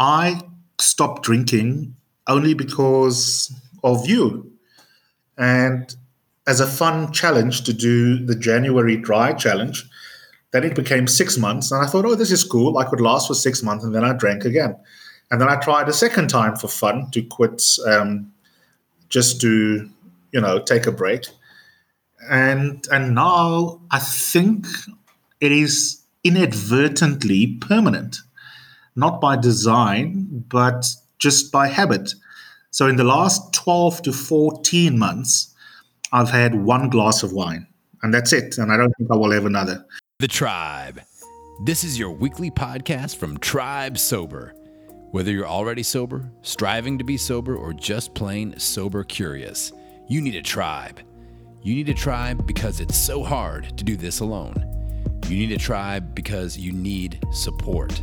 I stopped drinking only because of you. And as a fun challenge to do the January dry challenge, then it became six months. And I thought, oh, this is cool. I could last for six months. And then I drank again. And then I tried a second time for fun to quit, um, just to, you know, take a break. And and now I think it is inadvertently permanent, not by design, but just by habit. So in the last 12 to 14 months, I've had one glass of wine, and that's it. And I don't think I will have another. The Tribe. This is your weekly podcast from Tribe Sober. Whether you're already sober, striving to be sober, or just plain sober curious, you need a tribe. You need a tribe because it's so hard to do this alone. You need a tribe because you need support.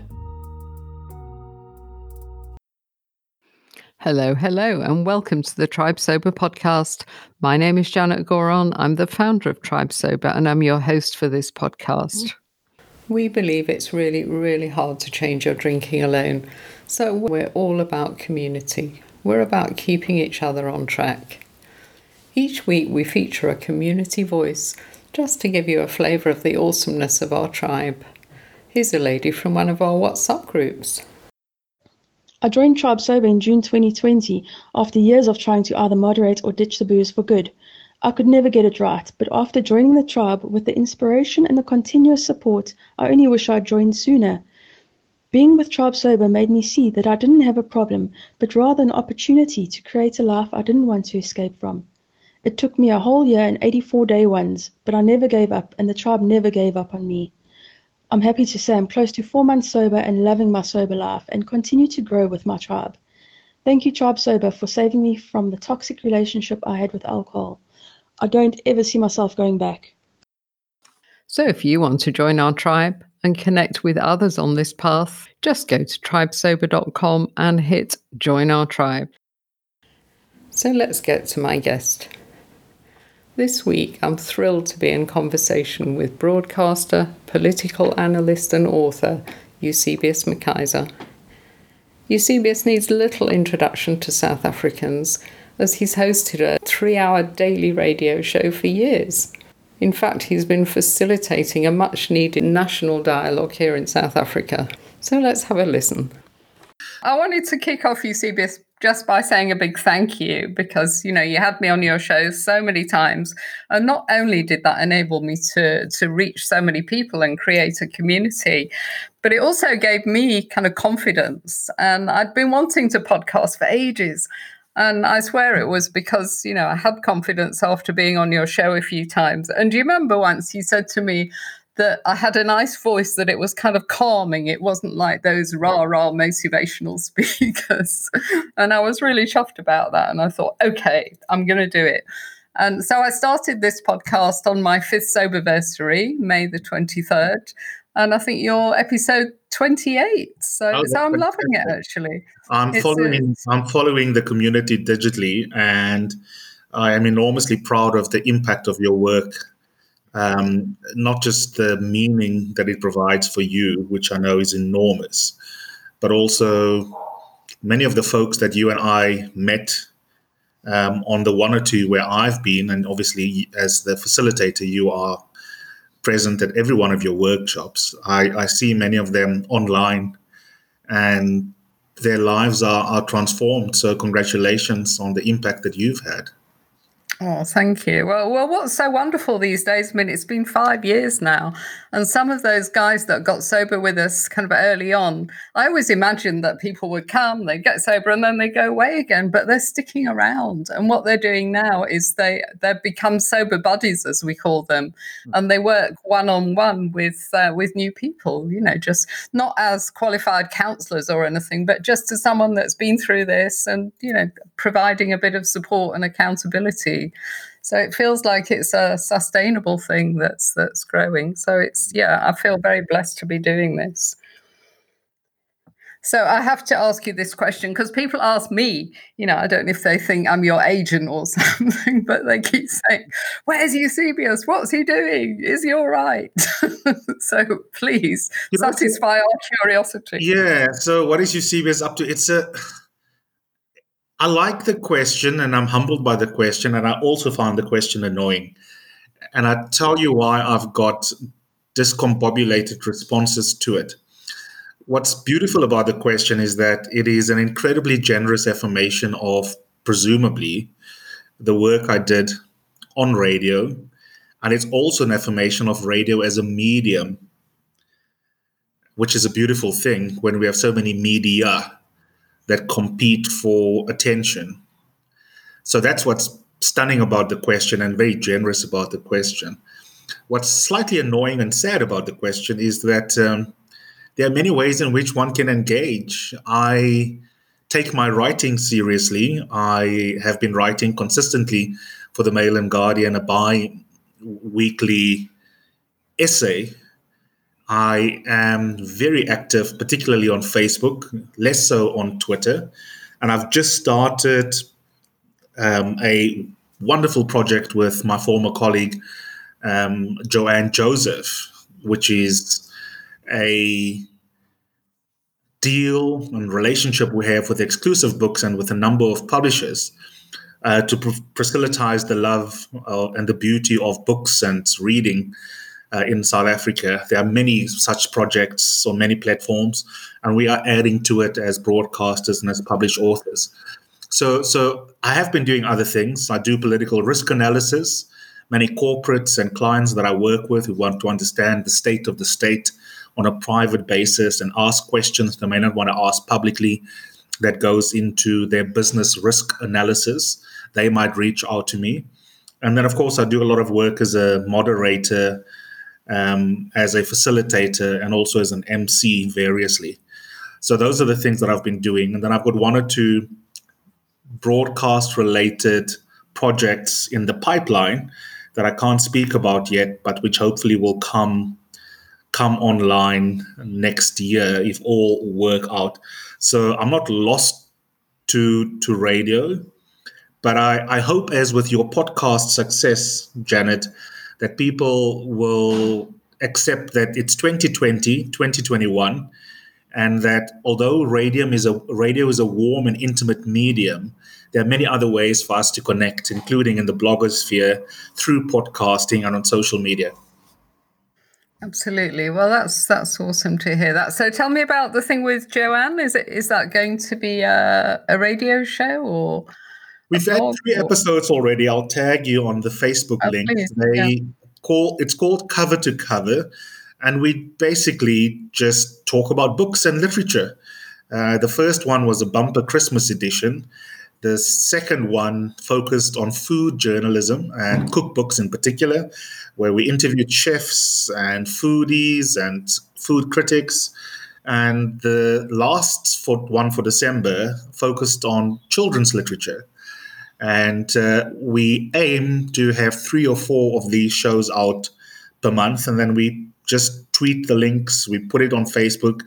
Hello, hello, and welcome to the Tribe Sober podcast. My name is Janet Gourand. I'm the founder of Tribe Sober, and I'm your host for this podcast. We believe it's really, really hard to change your drinking alone. So we're all about community. We're about keeping each other on track. Each week we feature a community voice just to give you a flavour of the awesomeness of our tribe. Here's a lady from one of our WhatsApp groups. I joined Tribe Sober in June 2020 after years of trying to either moderate or ditch the booze for good. I could never get it right, but after joining the tribe with the inspiration and the continuous support, I only wish I'd joined sooner. Being with Tribe Sober made me see that I didn't have a problem, but rather an opportunity to create a life I didn't want to escape from. It took me a whole year and 84 day ones, but I never gave up, and the tribe never gave up on me. I'm happy to say I'm close to four months sober and loving my sober life and continue to grow with my tribe. Thank you, Tribe Sober, for saving me from the toxic relationship I had with alcohol. I don't ever see myself going back. So, if you want to join our tribe and connect with others on this path, just go to tribesober.com and hit join our tribe. So, let's get to my guest. This week, I'm thrilled to be in conversation with broadcaster, political analyst, and author Eusebius McKaiser. Eusebius needs little introduction to South Africans, as he's hosted a three hour daily radio show for years. In fact, he's been facilitating a much needed national dialogue here in South Africa. So let's have a listen. I wanted to kick off Eusebius just by saying a big thank you because you know you had me on your show so many times. And not only did that enable me to to reach so many people and create a community but it also gave me kind of confidence. And I'd been wanting to podcast for ages. And I swear it was because, you know, I had confidence after being on your show a few times. And do you remember once you said to me, that I had a nice voice, that it was kind of calming. It wasn't like those rah rah motivational speakers. and I was really chuffed about that. And I thought, okay, I'm going to do it. And so I started this podcast on my fifth sober anniversary, May the 23rd. And I think you're episode 28. So, oh, so I'm loving it actually. I'm it's following I'm following the community digitally and I am enormously proud of the impact of your work um, not just the meaning that it provides for you, which I know is enormous, but also many of the folks that you and I met um, on the one or two where I've been, and obviously as the facilitator, you are present at every one of your workshops. I, I see many of them online, and their lives are, are transformed. So, congratulations on the impact that you've had. Oh, thank you. Well, well, what's so wonderful these days? I mean, it's been five years now, and some of those guys that got sober with us kind of early on, I always imagined that people would come, they get sober, and then they go away again. But they're sticking around, and what they're doing now is they they become sober buddies, as we call them, hmm. and they work one on one with uh, with new people. You know, just not as qualified counsellors or anything, but just as someone that's been through this, and you know, providing a bit of support and accountability so it feels like it's a sustainable thing that's that's growing. So it's yeah, I feel very blessed to be doing this. So I have to ask you this question because people ask me, you know, I don't know if they think I'm your agent or something, but they keep saying, Where's Eusebius? What's he doing? Is he all right? so please satisfy our curiosity. Yeah. So what is Eusebius up to? It's a I like the question and I'm humbled by the question. And I also find the question annoying. And I tell you why I've got discombobulated responses to it. What's beautiful about the question is that it is an incredibly generous affirmation of presumably the work I did on radio. And it's also an affirmation of radio as a medium, which is a beautiful thing when we have so many media that compete for attention. So that's what's stunning about the question and very generous about the question. What's slightly annoying and sad about the question is that um, there are many ways in which one can engage. I take my writing seriously. I have been writing consistently for the Mail and Guardian, a bi weekly essay I am very active, particularly on Facebook, less so on Twitter. And I've just started um, a wonderful project with my former colleague, um, Joanne Joseph, which is a deal and relationship we have with exclusive books and with a number of publishers uh, to pr- proselytize the love uh, and the beauty of books and reading uh, in South Africa. There are many such projects or many platforms, and we are adding to it as broadcasters and as published authors. So, so I have been doing other things. I do political risk analysis. Many corporates and clients that I work with who want to understand the state of the state on a private basis and ask questions they may not want to ask publicly that goes into their business risk analysis, they might reach out to me. And then, of course, I do a lot of work as a moderator um, as a facilitator and also as an MC variously. So those are the things that I've been doing. And then I've got one or two broadcast related projects in the pipeline that I can't speak about yet, but which hopefully will come come online next year if all work out. So I'm not lost to to radio, but I, I hope as with your podcast success, Janet, that people will accept that it's 2020, 2021, and that although radium is a radio is a warm and intimate medium, there are many other ways for us to connect, including in the blogosphere, through podcasting and on social media. Absolutely. Well, that's that's awesome to hear that. So, tell me about the thing with Joanne. Is it is that going to be a, a radio show or? We've had three episodes already. I'll tag you on the Facebook oh, link. Please. They yeah. call it's called Cover to Cover, and we basically just talk about books and literature. Uh, the first one was a bumper Christmas edition. The second one focused on food journalism and cookbooks in particular, where we interviewed chefs and foodies and food critics. And the last for, one for December focused on children's literature. And uh, we aim to have three or four of these shows out per month. And then we just tweet the links, we put it on Facebook.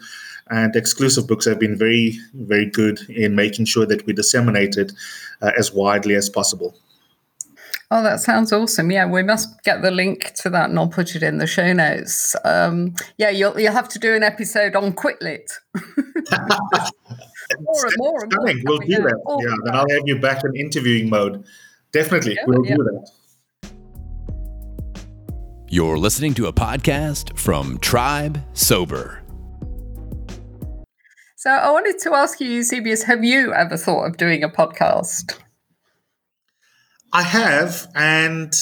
And exclusive books have been very, very good in making sure that we disseminate it uh, as widely as possible. Oh, that sounds awesome! Yeah, we must get the link to that and I'll put it in the show notes. Um, yeah, you'll you'll have to do an episode on Quitlit. more and more. Stunning. We'll do that. Oh, yeah, then I'll have you back in interviewing mode. Definitely, yeah, we'll yeah. do that. You're listening to a podcast from Tribe Sober. So I wanted to ask you, Eusebius, have you ever thought of doing a podcast? I have, and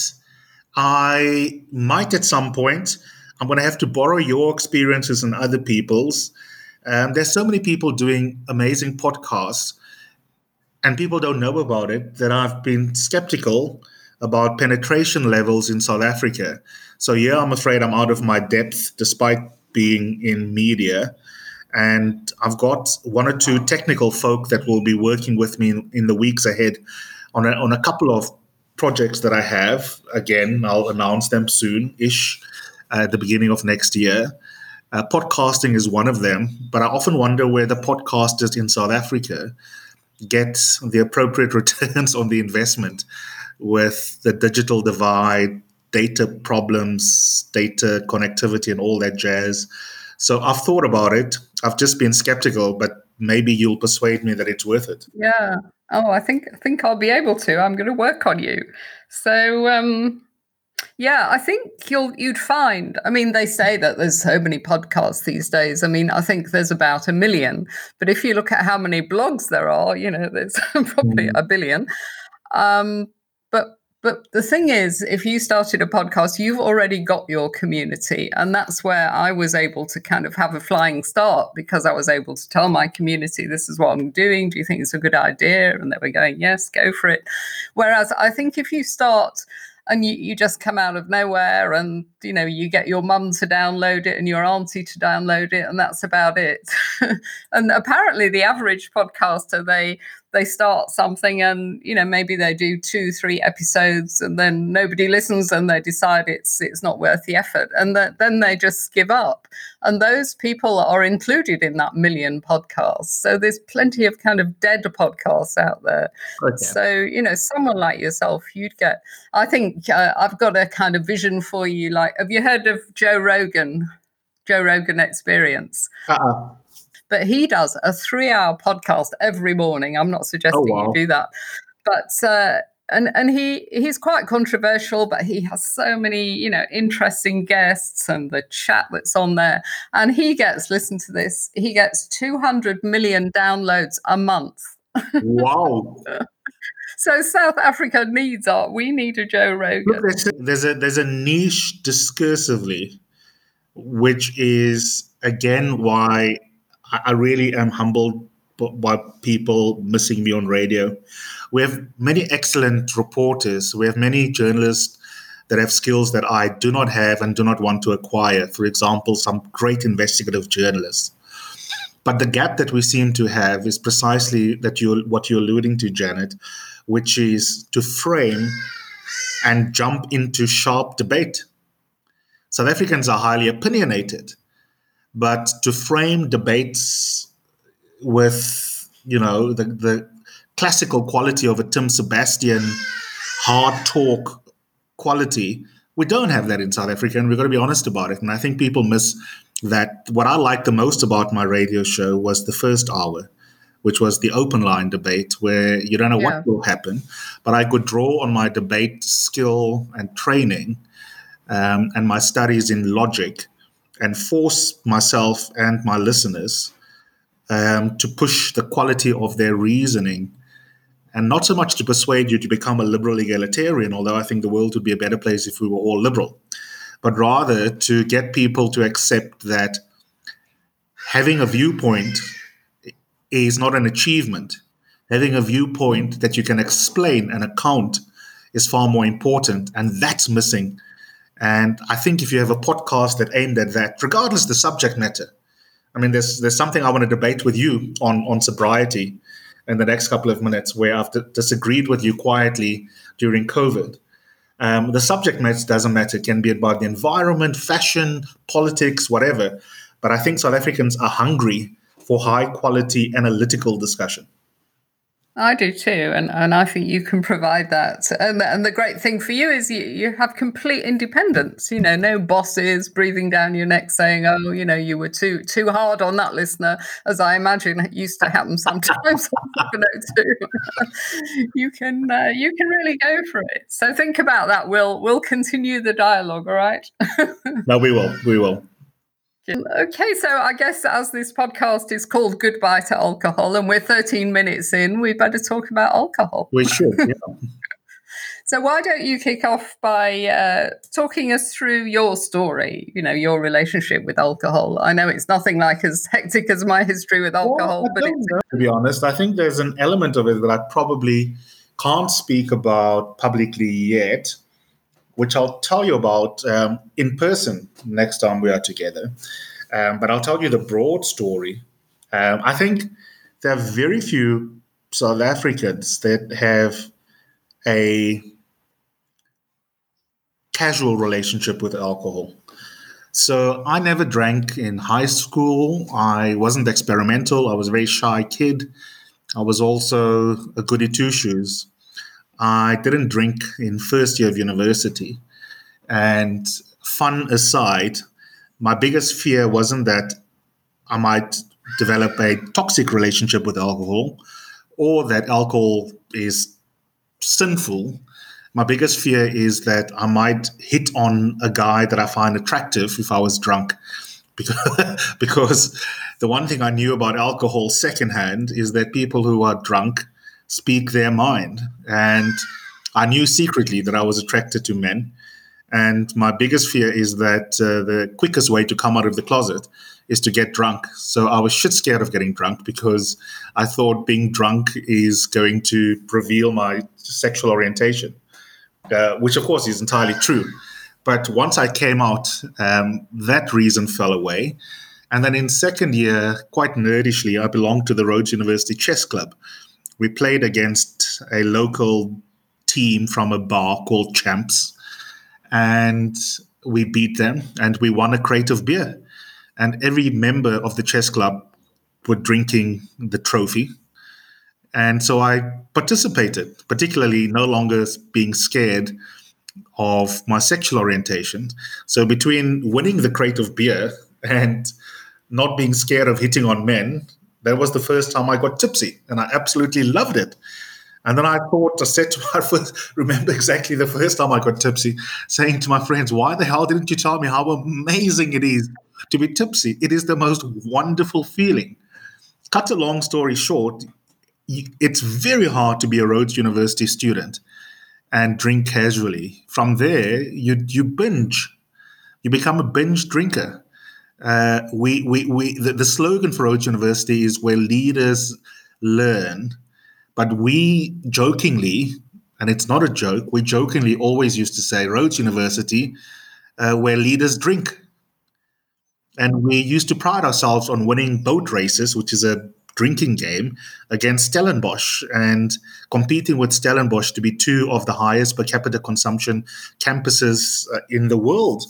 I might at some point. I'm going to have to borrow your experiences and other people's. Um, there's so many people doing amazing podcasts, and people don't know about it. That I've been skeptical about penetration levels in South Africa. So yeah, I'm afraid I'm out of my depth, despite being in media. And I've got one or two technical folk that will be working with me in, in the weeks ahead on a, on a couple of projects that I have. Again, I'll announce them soon ish at the beginning of next year. Uh, podcasting is one of them, but I often wonder where the podcasters in South Africa get the appropriate returns on the investment with the digital divide, data problems, data connectivity, and all that jazz. So I've thought about it. I've just been skeptical, but maybe you'll persuade me that it's worth it. Yeah. Oh, I think I think I'll be able to. I'm going to work on you. So um, yeah, I think you'll you'd find. I mean, they say that there's so many podcasts these days. I mean, I think there's about a million. But if you look at how many blogs there are, you know, there's probably mm. a billion. Um, but but the thing is, if you started a podcast, you've already got your community. And that's where I was able to kind of have a flying start because I was able to tell my community, this is what I'm doing. Do you think it's a good idea? And they were going, yes, go for it. Whereas I think if you start and you, you just come out of nowhere and you know you get your mum to download it and your auntie to download it and that's about it and apparently the average podcaster they they start something and you know maybe they do two three episodes and then nobody listens and they decide it's it's not worth the effort. And that, then they just give up. And those people are included in that million podcasts. So there's plenty of kind of dead podcasts out there. Okay. so you know someone like yourself you'd get i think uh, i've got a kind of vision for you. Like have you heard of joe rogan? Joe rogan experience? Uh-uh but he does a three hour podcast every morning. I'm not suggesting oh, wow. you do that. But uh, and and he he's quite controversial, but he has so many you know interesting guests and the chat that's on there. And he gets listen to this. He gets 200 million downloads a month. Wow. so South Africa needs art. We need a Joe Rogan. Look, there's, a, there's a there's a niche discursively, which is again why I really am humbled by people missing me on radio. We have many excellent reporters. We have many journalists that have skills that I do not have and do not want to acquire. For example, some great investigative journalists. But the gap that we seem to have is precisely that you what you're alluding to, Janet, which is to frame and jump into sharp debate. South Africans are highly opinionated but to frame debates with you know the the classical quality of a Tim Sebastian hard talk quality, we don't have that in South Africa, and we've got to be honest about it. And I think people miss that. What I liked the most about my radio show was the first hour, which was the open line debate, where you don't know yeah. what will happen, but I could draw on my debate skill and training um, and my studies in logic and force myself and my listeners um, to push the quality of their reasoning and not so much to persuade you to become a liberal egalitarian, although I think the world would be a better place if we were all liberal, but rather to get people to accept that having a viewpoint is not an achievement. Having a viewpoint that you can explain and account is far more important, and that's missing and I think if you have a podcast that aimed at that, regardless the subject matter, I mean, there's there's something I want to debate with you on on sobriety in the next couple of minutes, where I've d- disagreed with you quietly during COVID. Um, the subject matter doesn't matter; it can be about the environment, fashion, politics, whatever. But I think South Africans are hungry for high quality analytical discussion. I do too, and, and I think you can provide that. And and the great thing for you is you, you have complete independence. You know, no bosses breathing down your neck saying, "Oh, you know, you were too too hard on that listener," as I imagine it used to happen sometimes you can uh, you can really go for it. So think about that. We'll we'll continue the dialogue. All right. no, we will. We will. Okay, so I guess as this podcast is called Goodbye to Alcohol and we're 13 minutes in, we better talk about alcohol. We should, yeah. So why don't you kick off by uh, talking us through your story? You know, your relationship with alcohol. I know it's nothing like as hectic as my history with alcohol, well, but know, to be honest, I think there's an element of it that I probably can't speak about publicly yet, which I'll tell you about um, in person next time we are together. Um, but I'll tell you the broad story. Um, I think there are very few South Africans that have a casual relationship with alcohol. So I never drank in high school. I wasn't experimental. I was a very shy kid. I was also a goody two shoes. I didn't drink in first year of university. And fun aside, my biggest fear wasn't that I might develop a toxic relationship with alcohol or that alcohol is sinful my biggest fear is that I might hit on a guy that I find attractive if I was drunk. Because, because the one thing I knew about alcohol secondhand is that people who are drunk speak their mind. And I knew secretly that I was attracted to men. And my biggest fear is that uh, the quickest way to come out of the closet is to get drunk. So I was shit scared of getting drunk because I thought being drunk is going to reveal my sexual orientation. Uh, which of course is entirely true. But once I came out, um, that reason fell away. And then in second year, quite nerdishly, I belonged to the Rhodes University Chess Club. We played against a local team from a bar called Champs, and we beat them, and we won a crate of beer. And every member of the chess club were drinking the trophy and so I participated, particularly no longer being scared of my sexual orientation. So between winning the crate of beer and not being scared of hitting on men, that was the first time I got tipsy, and I absolutely loved it. And then I thought, I said to my first, remember exactly the first time I got tipsy, saying to my friends, why the hell didn't you tell me how amazing it is to be tipsy? It is the most wonderful feeling. Cut a long story short, it's very hard to be a Rhodes University student and drink casually. From there, you you binge. You become a binge drinker. Uh, we we we the, the slogan for Rhodes University is where leaders learn, but we jokingly, and it's not a joke, we jokingly always used to say Rhodes University, uh, where leaders drink. And we used to pride ourselves on winning boat races, which is a drinking game against Stellenbosch and competing with Stellenbosch to be two of the highest per capita consumption campuses uh, in the world.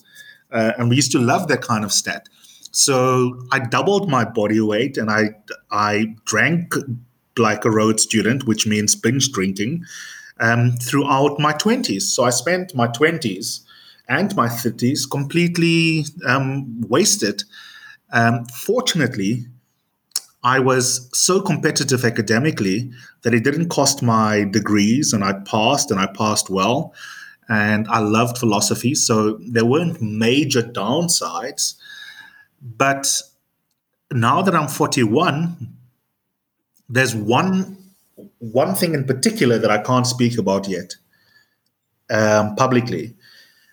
Uh, and we used to love that kind of stat. So I doubled my body weight and I I drank like a road student, which means binge drinking, um, throughout my 20s. So I spent my 20s and my 30s completely um, wasted. Um, fortunately, I was so competitive academically that it didn't cost my degrees, and I passed, and I passed well. And I loved philosophy, so there weren't major downsides. But now that I'm 41, there's one one thing in particular that I can't speak about yet um, publicly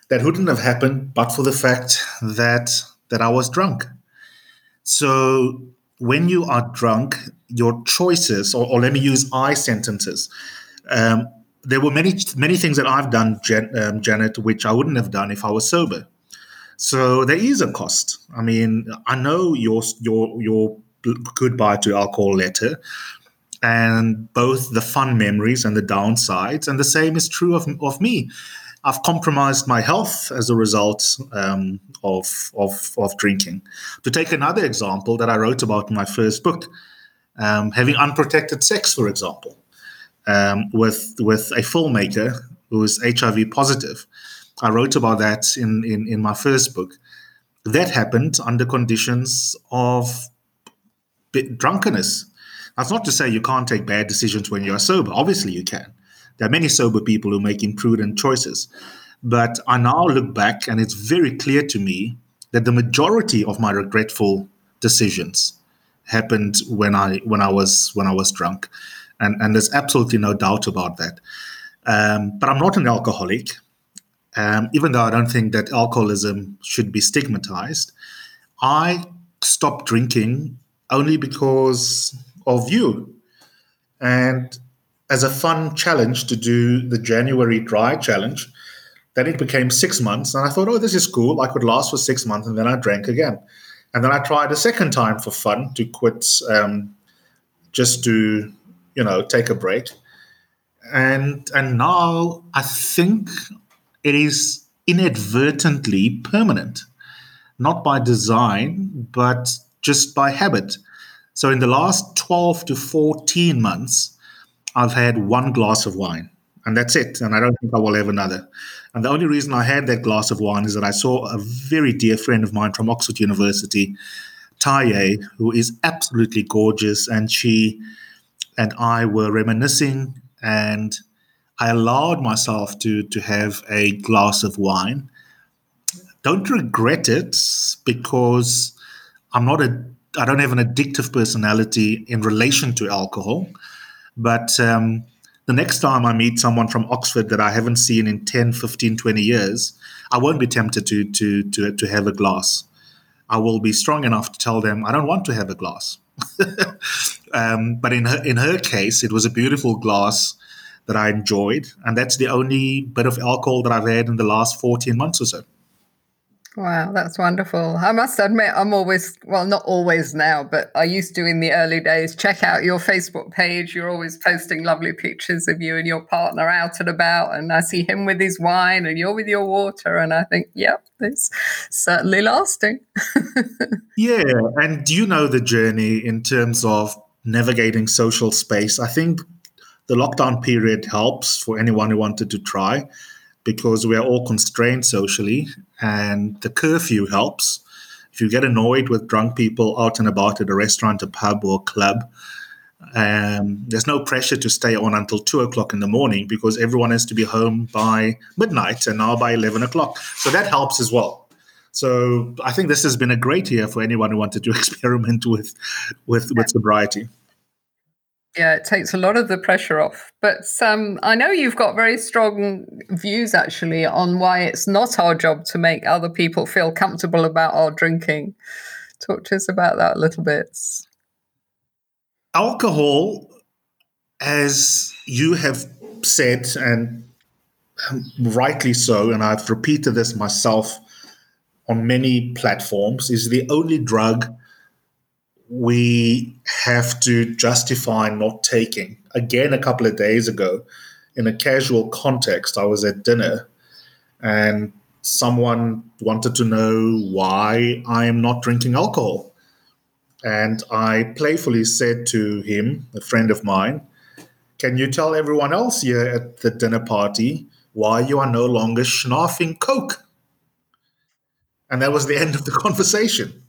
that wouldn't have happened but for the fact that that I was drunk. So when you are drunk, your choices, or, or let me use I sentences. Um, there were many many things that I've done, Jan, um, Janet, which I wouldn't have done if I was sober. So there is a cost. I mean, I know your your your goodbye to alcohol letter, and both the fun memories and the downsides, and the same is true of of me. I've compromised my health as a result um, of, of, of drinking. To take another example that I wrote about in my first book, um, having unprotected sex, for example, um, with with a filmmaker who is HIV positive. I wrote about that in, in, in my first book. That happened under conditions of drunkenness. That's not to say you can't take bad decisions when you're sober. Obviously, you can. There are many sober people who make imprudent choices. But I now look back and it's very clear to me that the majority of my regretful decisions happened when I when I was when I was drunk. And and there's absolutely no doubt about that. Um, but I'm not an alcoholic, um, even though I don't think that alcoholism should be stigmatized. I stopped drinking only because of you. And as a fun challenge to do the January dry challenge, then it became six months. And I thought, oh, this is cool. I could last for six months. And then I drank again. And then I tried a second time for fun to quit, um, just to, you know, take a break. And and now I think it is inadvertently permanent, not by design, but just by habit. So in the last 12 to 14 months, I've had one glass of wine, and that's it. And I don't think I will have another. And the only reason I had that glass of wine is that I saw a very dear friend of mine from Oxford University, Taye, who is absolutely gorgeous, and she and I were reminiscing, and I allowed myself to to have a glass of wine. Don't regret it because I'm not a I don't have an addictive personality in relation to alcohol. But um, the next time I meet someone from Oxford that I haven't seen in 10, 15, 20 years, I won't be tempted to, to, to, to have a glass. I will be strong enough to tell them I don't want to have a glass. um, but in her, in her case, it was a beautiful glass that I enjoyed. And that's the only bit of alcohol that I've had in the last 14 months or so. Wow, that's wonderful. I must admit, I'm always, well, not always now, but I used to in the early days check out your Facebook page. You're always posting lovely pictures of you and your partner out and about. And I see him with his wine and you're with your water. And I think, yep, it's certainly lasting. yeah. And do you know the journey in terms of navigating social space? I think the lockdown period helps for anyone who wanted to try because we are all constrained socially, and the curfew helps. If you get annoyed with drunk people out and about at a restaurant, a pub, or a club, um, there's no pressure to stay on until two o'clock in the morning because everyone has to be home by midnight and now by 11 o'clock. So that helps as well. So I think this has been a great year for anyone who wanted to experiment with with, with sobriety. Yeah, it takes a lot of the pressure off. But um, I know you've got very strong views actually on why it's not our job to make other people feel comfortable about our drinking. Talk to us about that a little bit. Alcohol, as you have said, and rightly so, and I've repeated this myself on many platforms, is the only drug we have to justify not taking. Again, a couple of days ago, in a casual context, I was at dinner and someone wanted to know why I am not drinking alcohol. And I playfully said to him, a friend of mine, Can you tell everyone else here at the dinner party why you are no longer schnaffing Coke? And that was the end of the conversation.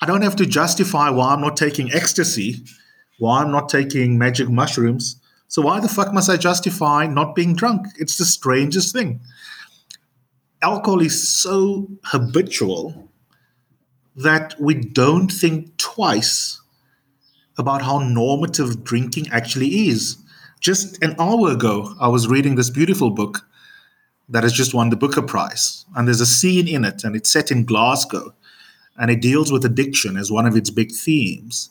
I don't have to justify why I'm not taking ecstasy, why I'm not taking magic mushrooms. So why the fuck must I justify not being drunk? It's the strangest thing. Alcohol is so habitual that we don't think twice about how normative drinking actually is. Just an hour ago, I was reading this beautiful book that has just won the Booker Prize. And there's a scene in it, and it's set in Glasgow and it deals with addiction as one of its big themes.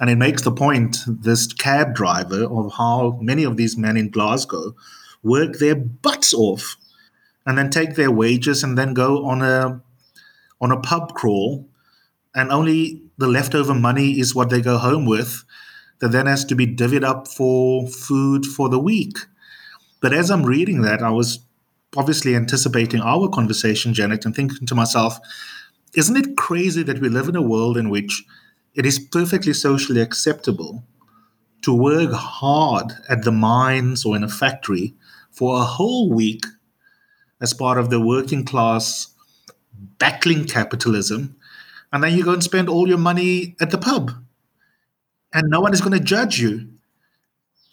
And it makes the point, this cab driver, of how many of these men in Glasgow work their butts off and then take their wages and then go on a on a pub crawl and only the leftover money is what they go home with that then has to be divvied up for food for the week. But as I'm reading that, I was obviously anticipating our conversation, Janet, and thinking to myself, isn't it crazy that we live in a world in which it is perfectly socially acceptable to work hard at the mines or in a factory for a whole week as part of the working class battling capitalism, and then you go and spend all your money at the pub, and no one is going to judge you.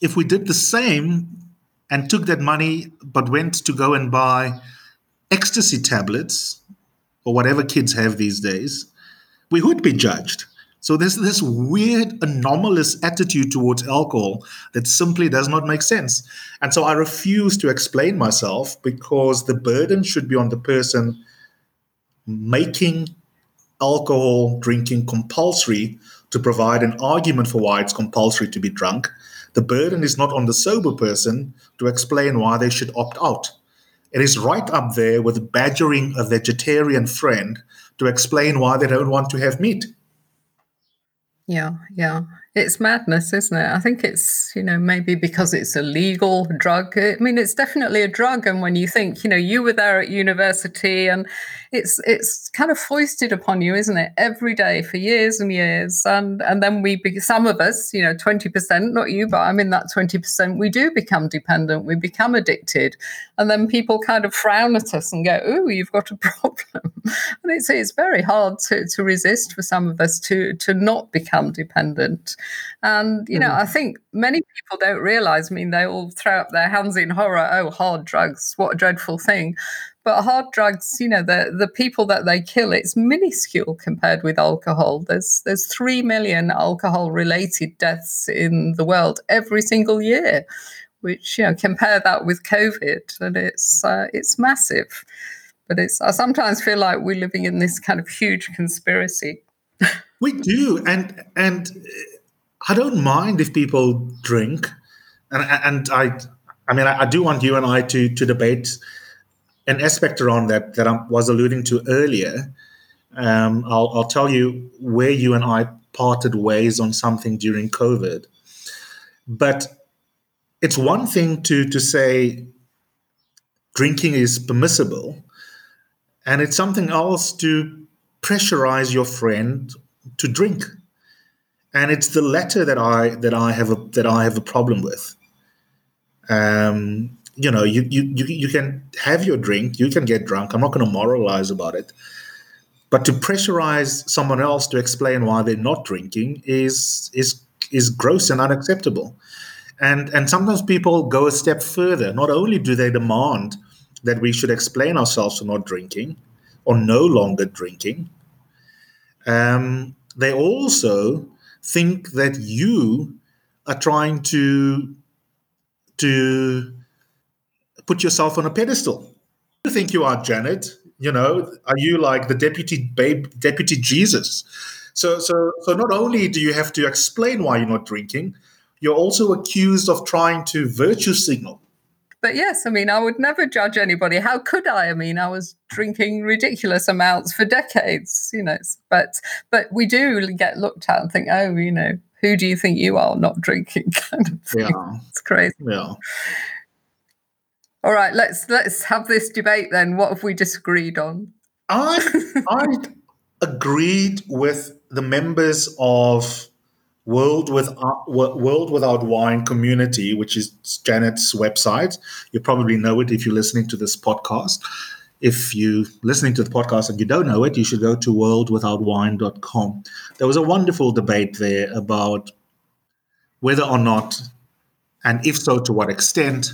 If we did the same and took that money but went to go and buy ecstasy tablets or whatever kids have these days, we would be judged. So there's this weird, anomalous attitude towards alcohol that simply does not make sense. And so I refuse to explain myself because the burden should be on the person making alcohol drinking compulsory to provide an argument for why it's compulsory to be drunk. The burden is not on the sober person to explain why they should opt out. It is right up there with badgering a vegetarian friend to explain why they don't want to have meat. Yeah, yeah. It's madness, isn't it? I think it's, you know, maybe because it's a legal drug. I mean, it's definitely a drug. And when you think, you know, you were there at university and it's it's kind of foisted upon you, isn't it? Every day for years and years. And and then we be, some of us, you know, 20%, not you, but I'm in that 20%, we do become dependent, we become addicted. And then people kind of frown at us and go, Oh, you've got a problem. and it's it's very hard to, to resist for some of us to to not become dependent. And, you know, mm. I think many people don't realize, I mean, they all throw up their hands in horror. Oh, hard drugs, what a dreadful thing. But hard drugs, you know, the, the people that they kill, it's minuscule compared with alcohol. There's there's three million alcohol related deaths in the world every single year, which you know compare that with COVID, and it's uh, it's massive. But it's I sometimes feel like we're living in this kind of huge conspiracy. we do, and and I don't mind if people drink, and and I, I mean, I, I do want you and I to to debate an aspect around that that I was alluding to earlier. Um, I'll I'll tell you where you and I parted ways on something during COVID, but it's one thing to to say drinking is permissible, and it's something else to pressurize your friend to drink and it's the latter that I that I have a that I have a problem with. Um, you know, you you you, you can have your drink, you can get drunk. I'm not going to moralize about it, but to pressurize someone else to explain why they're not drinking is is is gross and unacceptable. And and sometimes people go a step further. Not only do they demand that we should explain ourselves for not drinking or no longer drinking, um, they also think that you are trying to to put yourself on a pedestal. You think you are Janet? You know, are you like the deputy babe, deputy Jesus? So, so, so not only do you have to explain why you're not drinking, you're also accused of trying to virtue signal. But yes, I mean, I would never judge anybody. How could I? I mean, I was drinking ridiculous amounts for decades, you know. But but we do get looked at and think, oh, you know, who do you think you are not drinking? Kind of thing. Yeah. It's crazy. Yeah. All right, let's let's have this debate then. What have we disagreed on? I I agreed with the members of World with World Without Wine community, which is Janet's website. You probably know it if you're listening to this podcast. If you're listening to the podcast and you don't know it, you should go to worldwithoutwine.com. There was a wonderful debate there about whether or not, and if so, to what extent,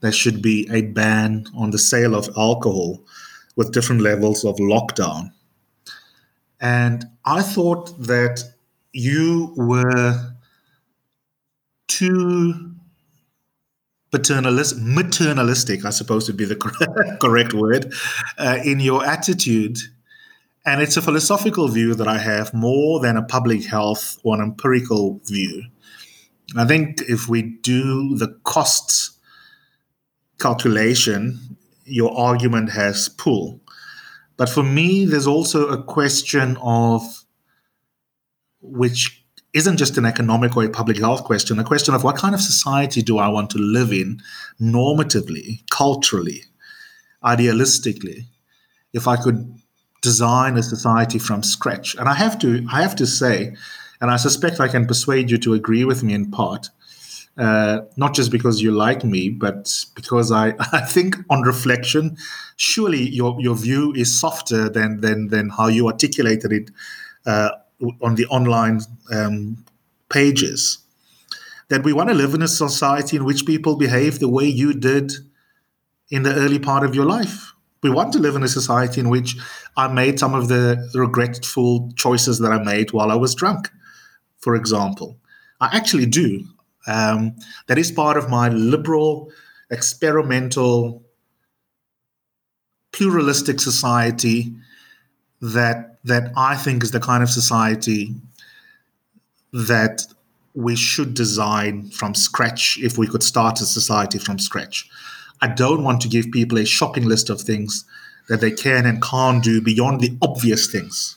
there should be a ban on the sale of alcohol with different levels of lockdown. And I thought that you were too paternalist, maternalistic, I suppose would be the correct, word, uh, in your attitude. And it's a philosophical view that I have more than a public health or an empirical view. I think if we do the costs calculation, your argument has pull. But for me, there's also a question of which isn't just an economic or a public health question, a question of what kind of society do I want to live in normatively, culturally, idealistically, if I could design a society from scratch. And I have to I have to say, and I suspect I can persuade you to agree with me in part, uh, not just because you like me, but because I, I think on reflection, surely your, your view is softer than, than, than how you articulated it uh, on the online um, pages that we want to live in a society in which people behave the way you did in the early part of your life we want to live in a society in which I made some of the regretful choices that I made while I was drunk, for example. I actually do. Um, that is part of my liberal, experimental, pluralistic society that that I think is the kind of society that we should design from scratch if we could start a society from scratch. I don't want to give people a shopping list of things that they can and can't do beyond the obvious things.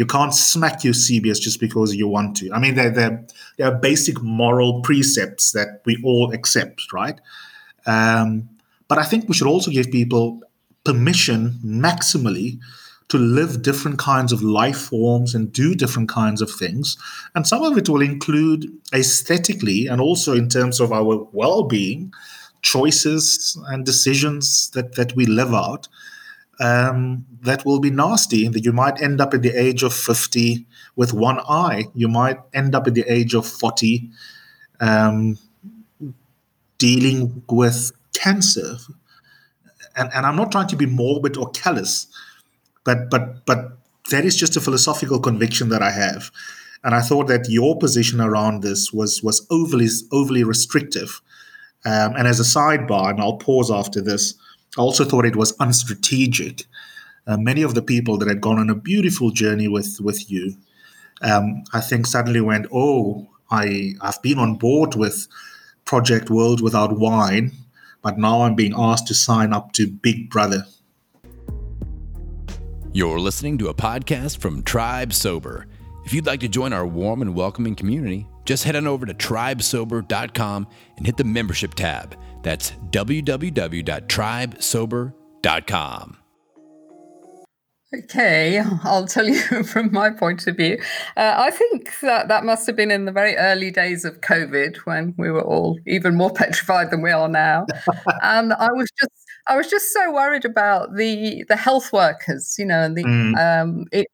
You can't smack your CBS just because you want to. I mean, they're, they're, they're basic moral precepts that we all accept, right? Um, but I think we should also give people permission maximally to live different kinds of life forms and do different kinds of things. And some of it will include aesthetically and also in terms of our well being choices and decisions that, that we live out um, that will be nasty. That you might end up at the age of 50 with one eye. You might end up at the age of 40 um, dealing with cancer. And, and I'm not trying to be morbid or callous, but but but that is just a philosophical conviction that I have. And I thought that your position around this was was overly overly restrictive um, and as a sidebar, and I'll pause after this, I also thought it was unstrategic. Uh, many of the people that had gone on a beautiful journey with with you, um, I think suddenly went, "Oh, I I've been on board with Project World Without Wine, but now I'm being asked to sign up to Big Brother." You're listening to a podcast from Tribe Sober. If you'd like to join our warm and welcoming community, just head on over to tribesober.com and hit the membership tab. That's www.tribesober.com. Okay, I'll tell you from my point of view. Uh, I think that that must have been in the very early days of COVID when we were all even more petrified than we are now, and I was just I was just so worried about the the health workers, you know, and the mm. um, it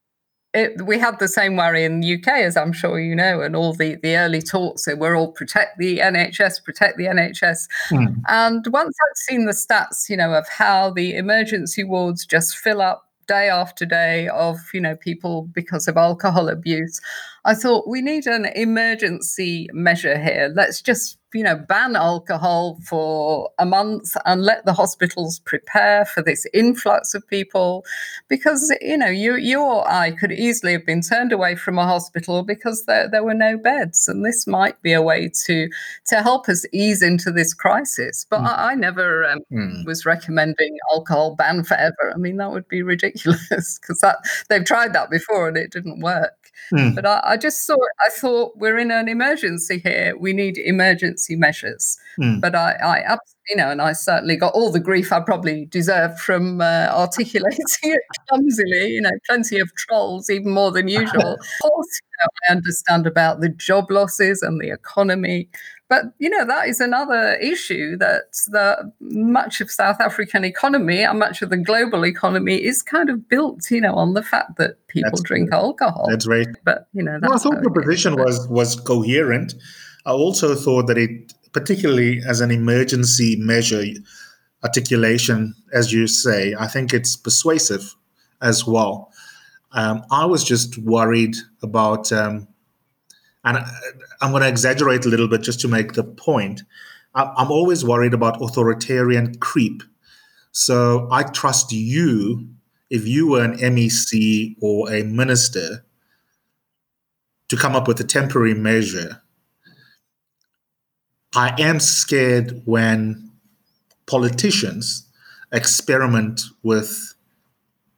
it, we had the same worry in the UK, as I'm sure you know, and all the, the early talks that we're all protect the NHS, protect the NHS. Mm. And once I'd seen the stats, you know, of how the emergency wards just fill up day after day of you know people because of alcohol abuse i thought we need an emergency measure here let's just you know ban alcohol for a month and let the hospitals prepare for this influx of people because you know you you or I could easily have been turned away from a hospital because there, there were no beds and this might be a way to to help us ease into this crisis but mm. I, I, never um, mm. was recommending alcohol ban forever I mean that would be ridiculous because that they've tried that before and it didn't work Mm. But I, I, just thought I thought we're in an emergency here. We need emergency measures. Mm. But I, I you know, and I certainly got all the grief I probably deserved from uh, articulating it clumsily. You know, plenty of trolls, even more than usual. of course, you know, I understand about the job losses and the economy, but you know that is another issue that the much of South African economy and much of the global economy is kind of built, you know, on the fact that people That's drink alcohol. That's right. But you know, well, I thought the position was was coherent. I also thought that it, particularly as an emergency measure articulation, as you say, I think it's persuasive as well. Um, I was just worried about um, and uh, I'm going to exaggerate a little bit just to make the point. I'm always worried about authoritarian creep. So I trust you, if you were an MEC or a minister, to come up with a temporary measure. I am scared when politicians experiment with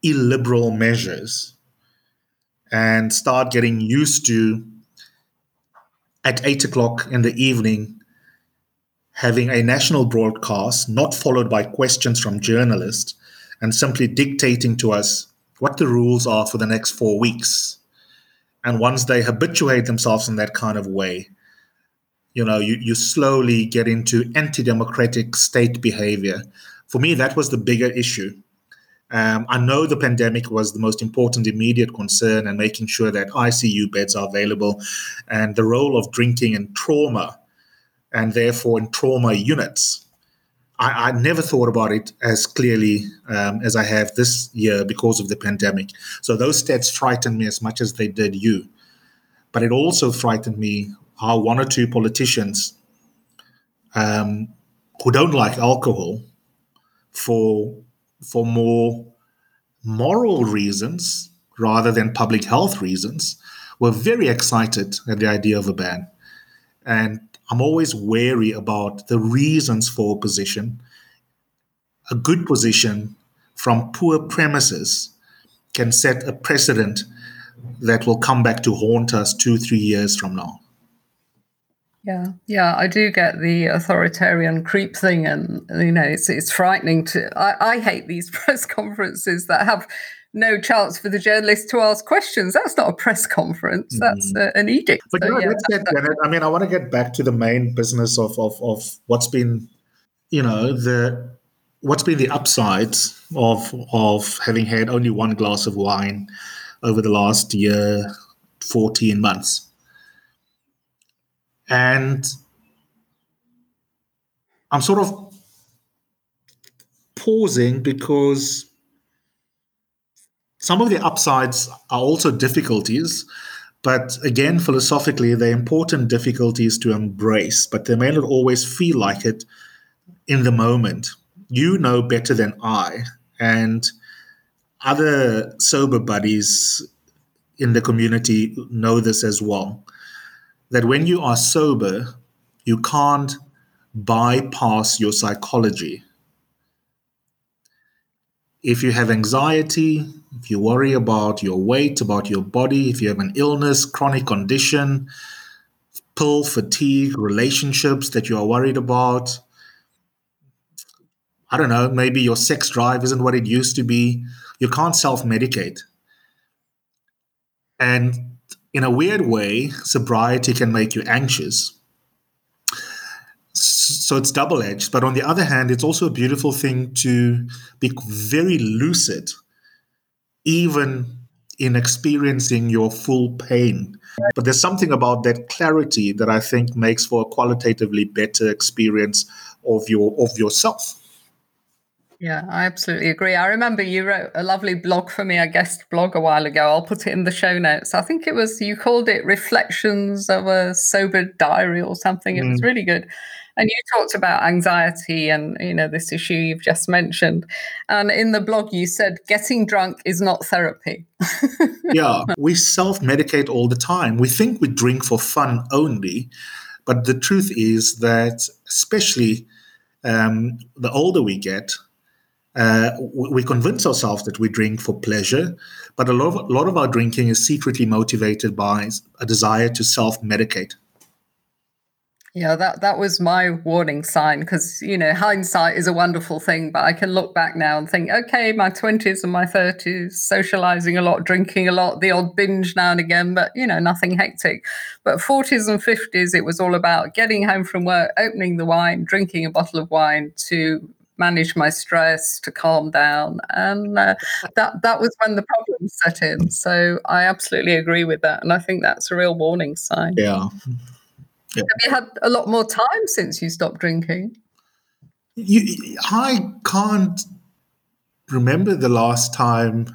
illiberal measures and start getting used to at eight o'clock in the evening having a national broadcast, not followed by questions from journalists, and simply dictating to us what the rules are for the next four weeks. And once they habituate themselves in that kind of way, you know, you, you slowly get into anti democratic state behavior. For me, that was the bigger issue. Um, I know the pandemic was the most important immediate concern and making sure that ICU beds are available and the role of drinking and trauma and therefore in trauma units. I, I never thought about it as clearly um, as I have this year because of the pandemic. So those stats frightened me as much as they did you. But it also frightened me how one or two politicians um, who don't like alcohol for for more moral reasons rather than public health reasons were very excited at the idea of a ban. And I'm always wary about the reasons for opposition. A good position from poor premises can set a precedent that will come back to haunt us two, three years from now. Yeah, yeah, I do get the authoritarian creep thing, and you know, it's it's frightening to. I, I hate these press conferences that have no chance for the journalists to ask questions. That's not a press conference. Mm-hmm. That's uh, an edict. But so, you know, yeah, that's that, Janet. I mean, I want to get back to the main business of, of of what's been, you know, the what's been the upsides of of having had only one glass of wine over the last year, fourteen months. And I'm sort of pausing because some of the upsides are also difficulties, but again, philosophically, they're important difficulties to embrace, but they may not always feel like it in the moment. You know better than I, and other sober buddies in the community know this as well that when you are sober, you can't bypass your psychology. If you have anxiety, if you worry about your weight, about your body, if you have an illness, chronic condition, pill fatigue, relationships that you are worried about, I don't know, maybe your sex drive isn't what it used to be, you can't self medicate. And in a weird way, sobriety can make you anxious. So it's double edged. But on the other hand, it's also a beautiful thing to be very lucid, even in experiencing your full pain. But there's something about that clarity that I think makes for a qualitatively better experience of your of yourself. Yeah, I absolutely agree. I remember you wrote a lovely blog for me, a guest blog a while ago. I'll put it in the show notes. I think it was, you called it Reflections of a Sober Diary or something. It mm. was really good. And you talked about anxiety and, you know, this issue you've just mentioned. And in the blog, you said getting drunk is not therapy. yeah, we self medicate all the time. We think we drink for fun only. But the truth is that, especially um, the older we get, uh, we convince ourselves that we drink for pleasure, but a lot, of, a lot of our drinking is secretly motivated by a desire to self medicate. Yeah, that that was my warning sign because you know hindsight is a wonderful thing, but I can look back now and think, okay, my twenties and my thirties, socializing a lot, drinking a lot, the odd binge now and again, but you know nothing hectic. But forties and fifties, it was all about getting home from work, opening the wine, drinking a bottle of wine to manage my stress, to calm down, and uh, that that was when the problems set in. So I absolutely agree with that, and I think that's a real warning sign. Yeah. yeah. Have you had a lot more time since you stopped drinking? You, I can't remember the last time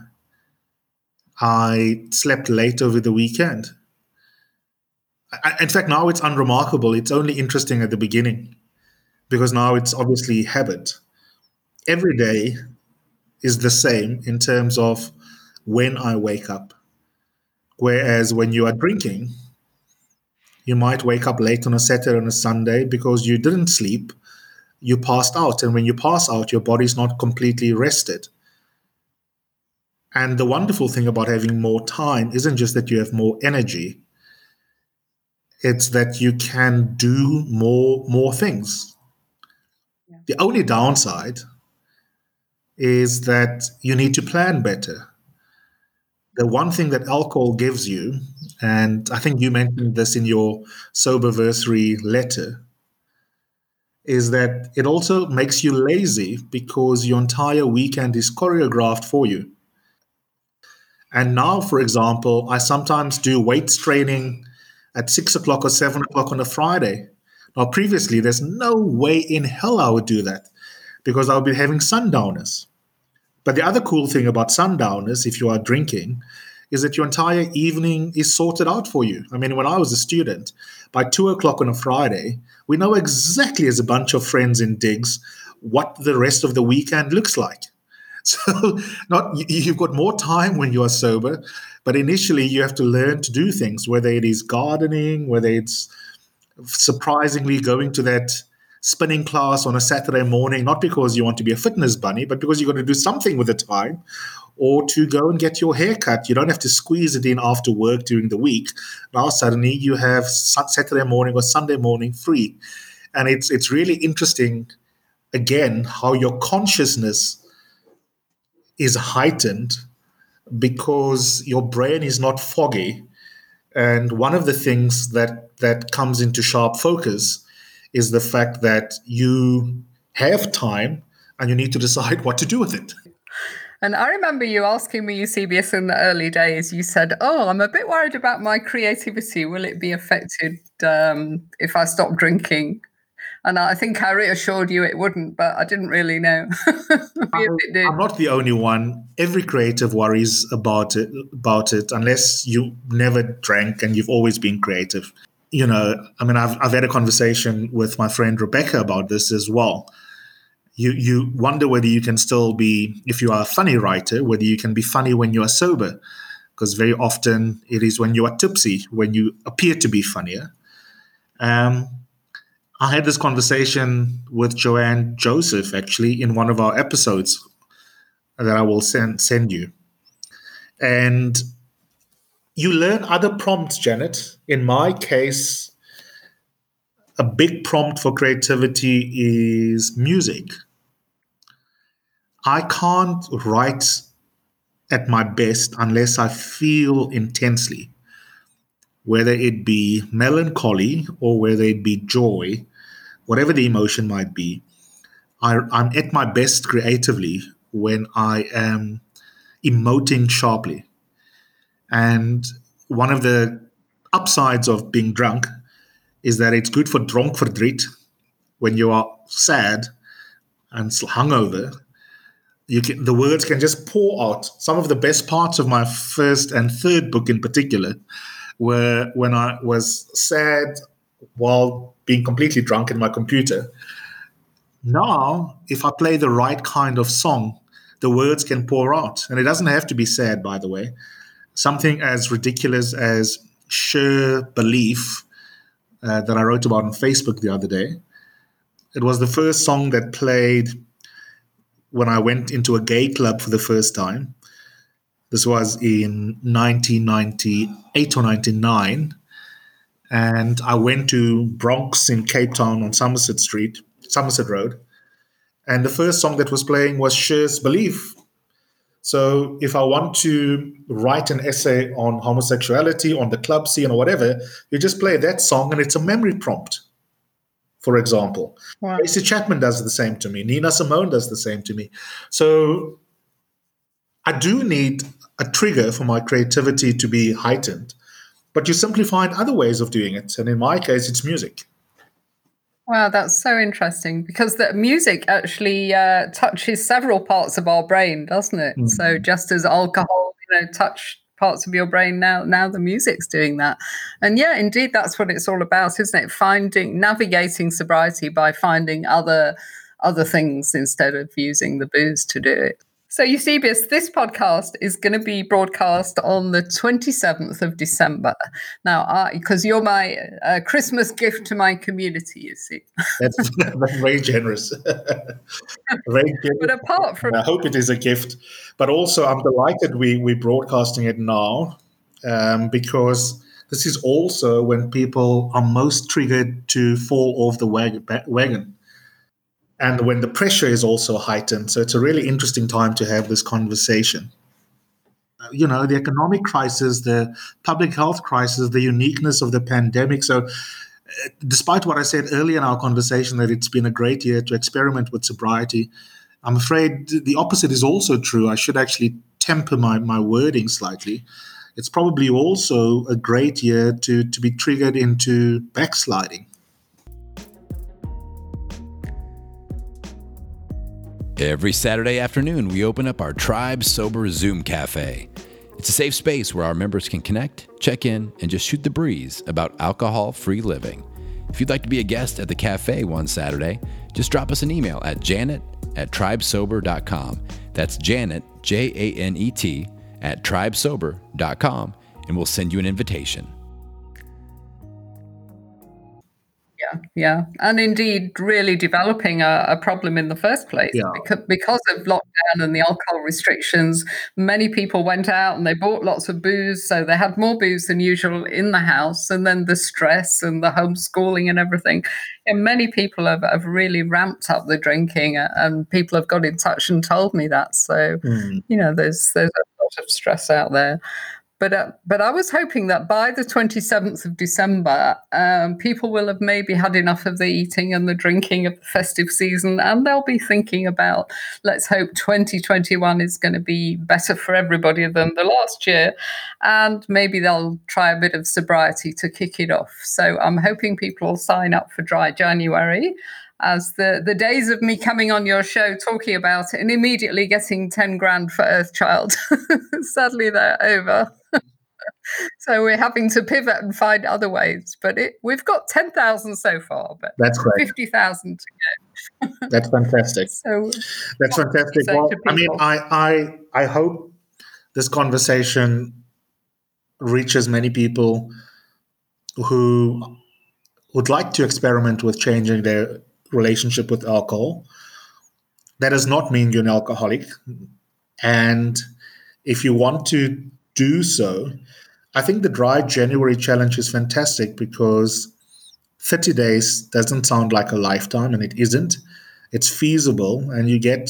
I slept late over the weekend. I, in fact, now it's unremarkable. It's only interesting at the beginning because now it's obviously habit every day is the same in terms of when I wake up. Whereas when you are drinking, you might wake up late on a Saturday and a Sunday because you didn't sleep, you passed out. And when you pass out, your body's not completely rested. And the wonderful thing about having more time isn't just that you have more energy, it's that you can do more more things. Yeah. The only downside is that you need to plan better. The one thing that alcohol gives you, and I think you mentioned this in your soberversary letter, is that it also makes you lazy because your entire weekend is choreographed for you. And now, for example, I sometimes do weights training at six o'clock or seven o'clock on a Friday. Now, previously, there's no way in hell I would do that because I'll be having sundowners. But the other cool thing about sundowners, if you are drinking, is that your entire evening is sorted out for you. I mean, when I was a student, by two o'clock on a Friday, we know exactly as a bunch of friends in digs what the rest of the weekend looks like. So, not you've got more time when you are sober, but initially you have to learn to do things, whether it is gardening, whether it's surprisingly going to that spinning class on a Saturday morning, not because you want to be a fitness bunny, but because you've got to do something with the time, or to go and get your hair cut. You don't have to squeeze it in after work during the week. Now suddenly you have Saturday morning or Sunday morning free. And it's it's really interesting again how your consciousness is heightened because your brain is not foggy. And one of the things that that comes into sharp focus is the fact that you have time and you need to decide what to do with it. And I remember you asking me, Eusebius, in the early days, you said, Oh, I'm a bit worried about my creativity. Will it be affected um, if I stop drinking? And I think I reassured you it wouldn't, but I didn't really know. I'm not the only one. Every creative worries about it, about it, unless you never drank and you've always been creative. You know, I mean, I've, I've had a conversation with my friend Rebecca about this as well. You you wonder whether you can still be, if you are a funny writer, whether you can be funny when you are sober, because very often it is when you are tipsy when you appear to be funnier. Um, I had this conversation with Joanne Joseph actually in one of our episodes that I will send send you. And you learn other prompts, Janet. In my case, a big prompt for creativity is music. I can't write at my best unless I feel intensely, whether it be melancholy or whether it be joy whatever the emotion might be, I, I'm at my best creatively when I am emoting sharply. And one of the upsides of being drunk is that it's good for dronkverdriet when you are sad and hungover. You can, the words can just pour out. Some of the best parts of my first and third book, in particular, were when I was sad while being completely drunk in my computer. Now, if I play the right kind of song, the words can pour out. And it doesn't have to be sad, by the way. Something as ridiculous as Cher Believe uh, that I wrote about on Facebook the other day. It was the first song that played when I went into a gay club for the first time. This was in 1998 or 99 and I went to Bronx in Cape Town on Somerset Street, Somerset Road, and the first song that was playing was Cher's Believe. So if I want to write an essay on homosexuality, on the club scene, or whatever, you just play that song, and it's a memory prompt. For example, wow. Tracy Chapman does the same to me. Nina Simone does the same to me. So I do need a trigger for my creativity to be heightened but you simply find other ways of doing it. And in my case, it's music. Wow, that's so interesting because the music actually uh, touches several parts of our brain, doesn't it? Mm-hmm. So just as alcohol, you know, touch parts of your brain now, now the music's doing that. And yeah, indeed, that's what it's all about, isn't it? Finding, navigating sobriety by finding other other things instead of using the booze to do it. So, Eusebius, this podcast is going to be broadcast on the 27th of December. Now, because you're my uh, Christmas gift to my community, you see. that's, that's very generous. very generous. But apart from. I hope it is a gift. But also, I'm delighted we, we're broadcasting it now um, because this is also when people are most triggered to fall off the wagon and when the pressure is also heightened. So it's a really interesting time to have this conversation. You know, the economic crisis, the public health crisis, the uniqueness of the pandemic. So, uh, despite what I said earlier in our conversation, that it's been a great year to experiment with sobriety, I'm afraid the opposite is also true. I should actually temper my, my wording slightly. It's probably also a great year to, to be triggered into backsliding Every Saturday afternoon, we open up our Tribe Sober Zoom Cafe. It's a safe space where our members can connect, check in, and just shoot the breeze about alcohol free living. If you'd like to be a guest at the cafe one Saturday, just drop us an email at janet at tribesober.com. That's Janet, J A N E T, at tribesober.com, and we'll send you an invitation. Yeah, and indeed, really developing a, a problem in the first place Yeah. because because of lockdown and the alcohol restrictions. Many people went out and they bought lots of booze, so they had more booze than usual in the house, and then the stress and the homeschooling and everything. And many people have, have really ramped up the drinking, and people have got in touch and told me that. So Mm. you know, there's there's a lot of stress out there. But uh, but I was hoping that by the 27th of December, um, people will have maybe had enough of the eating and the drinking of the festive season, and they'll be thinking about let's hope 2021 is going to be better for everybody than the last year, and maybe they'll try a bit of sobriety to kick it off. So I'm hoping people will sign up for Dry January as the, the days of me coming on your show talking about it and immediately getting 10 grand for Earthchild, sadly they're over. so we're having to pivot and find other ways. But it, we've got 10,000 so far, but That's great. 50,000 to go. That's fantastic. So That's What would you fantastic. Well, I mean. I, I, I hope this conversation reaches many people who would like to experiment with changing their relationship with alcohol. That does not mean you're an alcoholic. And if you want to do so, I think the Dry January challenge is fantastic because 30 days doesn't sound like a lifetime, and it isn't. It's feasible, and you get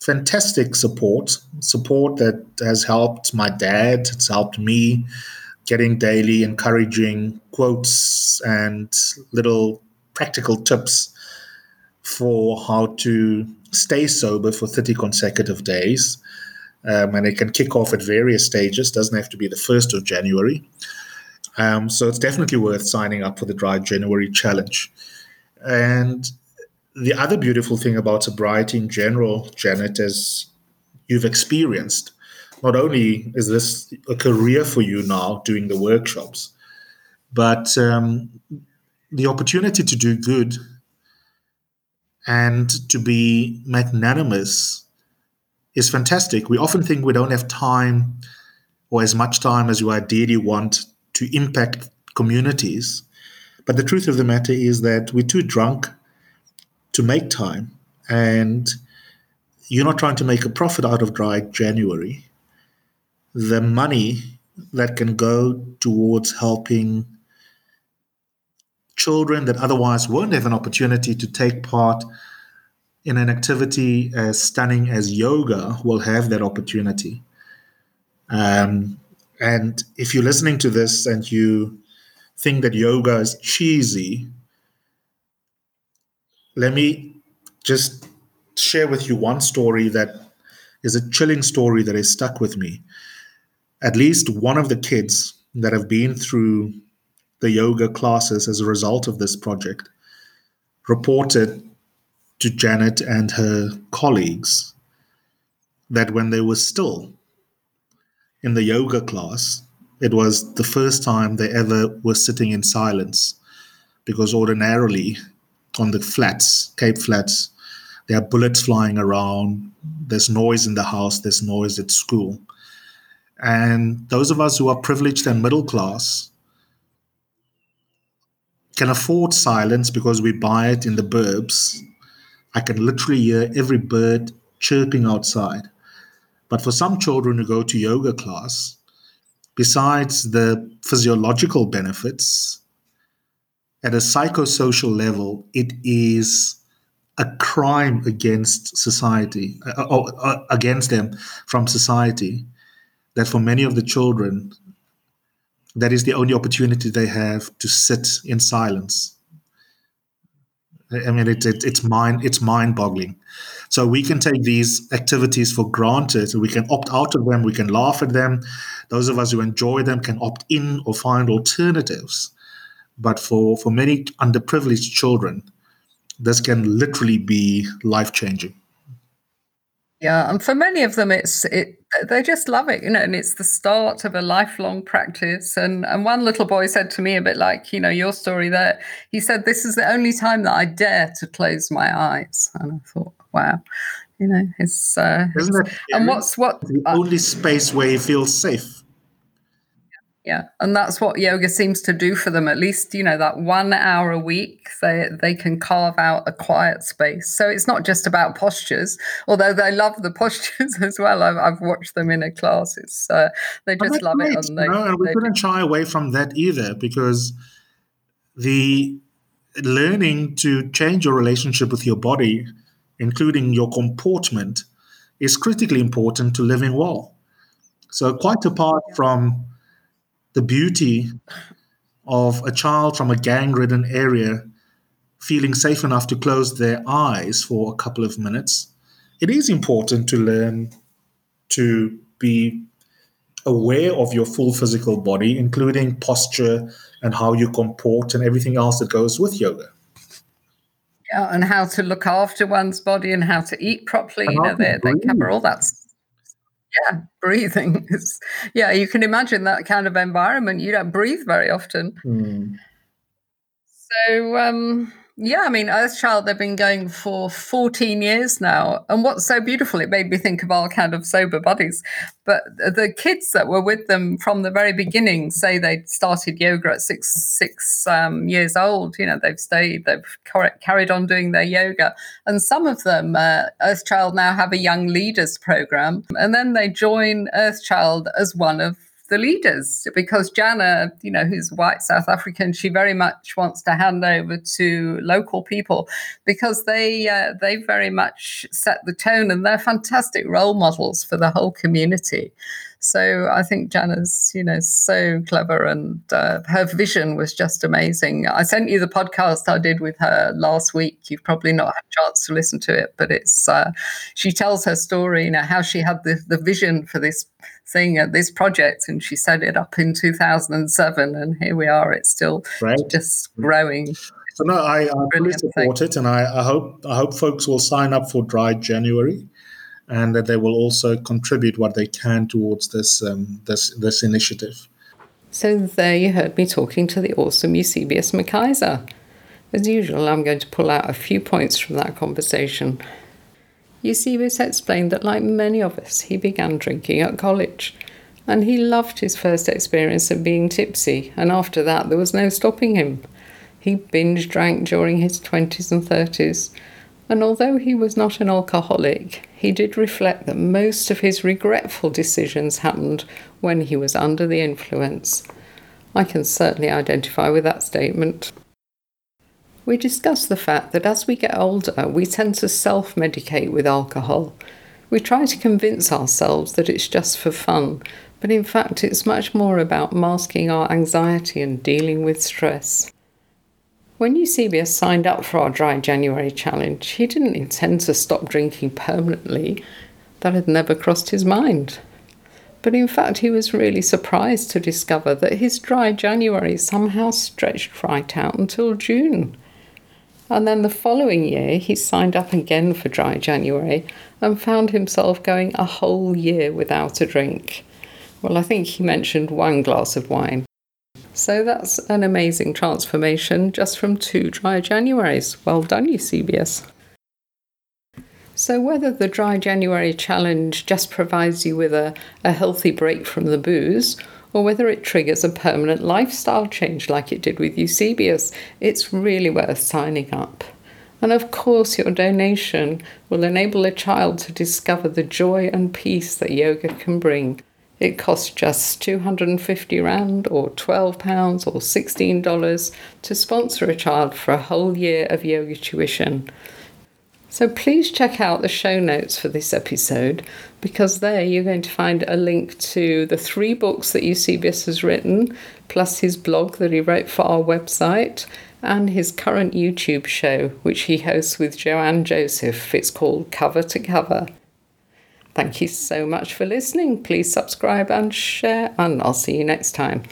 fantastic support support that has helped my dad, it's helped me getting daily encouraging quotes and little practical tips for how to stay sober for 30 consecutive days. Um, and it can kick off at various stages, doesn't have to be the 1st of January. Um, so it's definitely worth signing up for the Dry January Challenge. And the other beautiful thing about sobriety in general, Janet, is you've experienced. Not only is this a career for you now doing the workshops, but um, the opportunity to do good and to be magnanimous is fantastic. We often think we don't have time or as much time as you ideally want to impact communities. But the truth of the matter is that we're too drunk to make time. And you're not trying to make a profit out of dry January. The money that can go towards helping children that otherwise won't have an opportunity to take part in an activity as stunning as yoga will have that opportunity. Um, and if you're listening to this and you think that yoga is cheesy, let me just share with you one story that is a chilling story that has stuck with me. At least one of the kids that have been through the yoga classes as a result of this project reported to Janet and her colleagues that when they were still in the yoga class, it was the first time they ever were sitting in silence because ordinarily on the flats, Cape Flats, there are bullets flying around, there's noise in the house, there's noise at school. And those of us who are privileged and middle class can afford silence because we buy it in the burbs. I can literally hear every bird chirping outside. But for some children who go to yoga class, besides the physiological benefits, at a psychosocial level, it is a crime against society, uh, uh, uh, against them from society, that for many of the children, that is the only opportunity they have to sit in silence. I mean, it, it, it's mind it's mind boggling. So we can take these activities for granted. We can opt out of them. We can laugh at them. Those of us who enjoy them can opt in or find alternatives. But for for many underprivileged children, this can literally be life changing. Yeah, and for many of them, it's it. They just love it, you know, and it's the start of a lifelong practice. And and one little boy said to me a bit like, you know, your story there. He said, "This is the only time that I dare to close my eyes." And I thought, wow, you know, it's. Uh, it's and what's what the only space where he feels safe? Yeah, and that's what yoga seems to do for them. At least you know that one hour a week, they they can carve out a quiet space. So it's not just about postures, although they love the postures as well. I've, I've watched them in a class. It's uh, they just love great, it, and they, and we couldn't shy away from that either because the learning to change your relationship with your body, including your comportment, is critically important to living well. So quite apart from the beauty of a child from a gang ridden area feeling safe enough to close their eyes for a couple of minutes, it is important to learn to be aware of your full physical body, including posture and how you comport and everything else that goes with yoga. Yeah, and how to look after one's body and how to eat properly. You know, they, they cover all that yeah, breathing is, yeah, you can imagine that kind of environment. You don't breathe very often. Mm. So, um, yeah, I mean, Earthchild, they've been going for 14 years now. And what's so beautiful, it made me think of our kind of sober buddies. But the kids that were with them from the very beginning say they started yoga at six six um, years old. You know, they've stayed, they've carried on doing their yoga. And some of them, uh, Earthchild now have a young leaders program. And then they join Earthchild as one of the leaders because Jana, you know, who's white South African, she very much wants to hand over to local people because they uh, they very much set the tone and they're fantastic role models for the whole community. So I think Jana's, you know, so clever and uh, her vision was just amazing. I sent you the podcast I did with her last week. You've probably not had a chance to listen to it, but it's uh, she tells her story, you know, how she had the, the vision for this thing, uh, this project, and she set it up in 2007, and here we are. It's still right. just growing. So no, I, I really support thing. it, and I, I hope I hope folks will sign up for Dry January and that they will also contribute what they can towards this um, this this initiative. So there you heard me talking to the awesome Eusebius McKaiser. As usual, I'm going to pull out a few points from that conversation. Eusebius explained that, like many of us, he began drinking at college, and he loved his first experience of being tipsy, and after that, there was no stopping him. He binge drank during his 20s and 30s, and although he was not an alcoholic, he did reflect that most of his regretful decisions happened when he was under the influence. I can certainly identify with that statement. We discussed the fact that as we get older, we tend to self medicate with alcohol. We try to convince ourselves that it's just for fun, but in fact, it's much more about masking our anxiety and dealing with stress. When Eusebius signed up for our Dry January challenge, he didn't intend to stop drinking permanently. That had never crossed his mind. But in fact, he was really surprised to discover that his Dry January somehow stretched right out until June. And then the following year, he signed up again for Dry January and found himself going a whole year without a drink. Well, I think he mentioned one glass of wine. So that's an amazing transformation just from two dry Januaries. Well done, Eusebius. So, whether the Dry January challenge just provides you with a, a healthy break from the booze, or whether it triggers a permanent lifestyle change like it did with Eusebius, it's really worth signing up. And of course, your donation will enable a child to discover the joy and peace that yoga can bring. It costs just 250 Rand or £12 or $16 to sponsor a child for a whole year of yoga tuition. So please check out the show notes for this episode because there you're going to find a link to the three books that Eusebius has written, plus his blog that he wrote for our website, and his current YouTube show, which he hosts with Joanne Joseph. It's called Cover to Cover. Thank you so much for listening. Please subscribe and share, and I'll see you next time.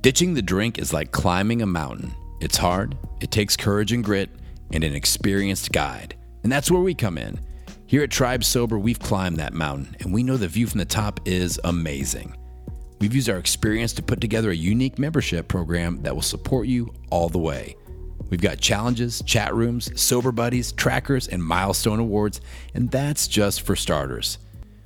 Ditching the drink is like climbing a mountain. It's hard, it takes courage and grit, and an experienced guide. And that's where we come in. Here at Tribe Sober, we've climbed that mountain, and we know the view from the top is amazing. We've used our experience to put together a unique membership program that will support you all the way. We've got challenges, chat rooms, sober buddies, trackers, and milestone awards, and that's just for starters.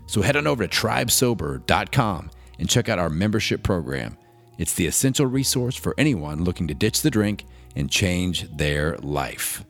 So head on over to tribesober.com and check out our membership program. It's the essential resource for anyone looking to ditch the drink and change their life.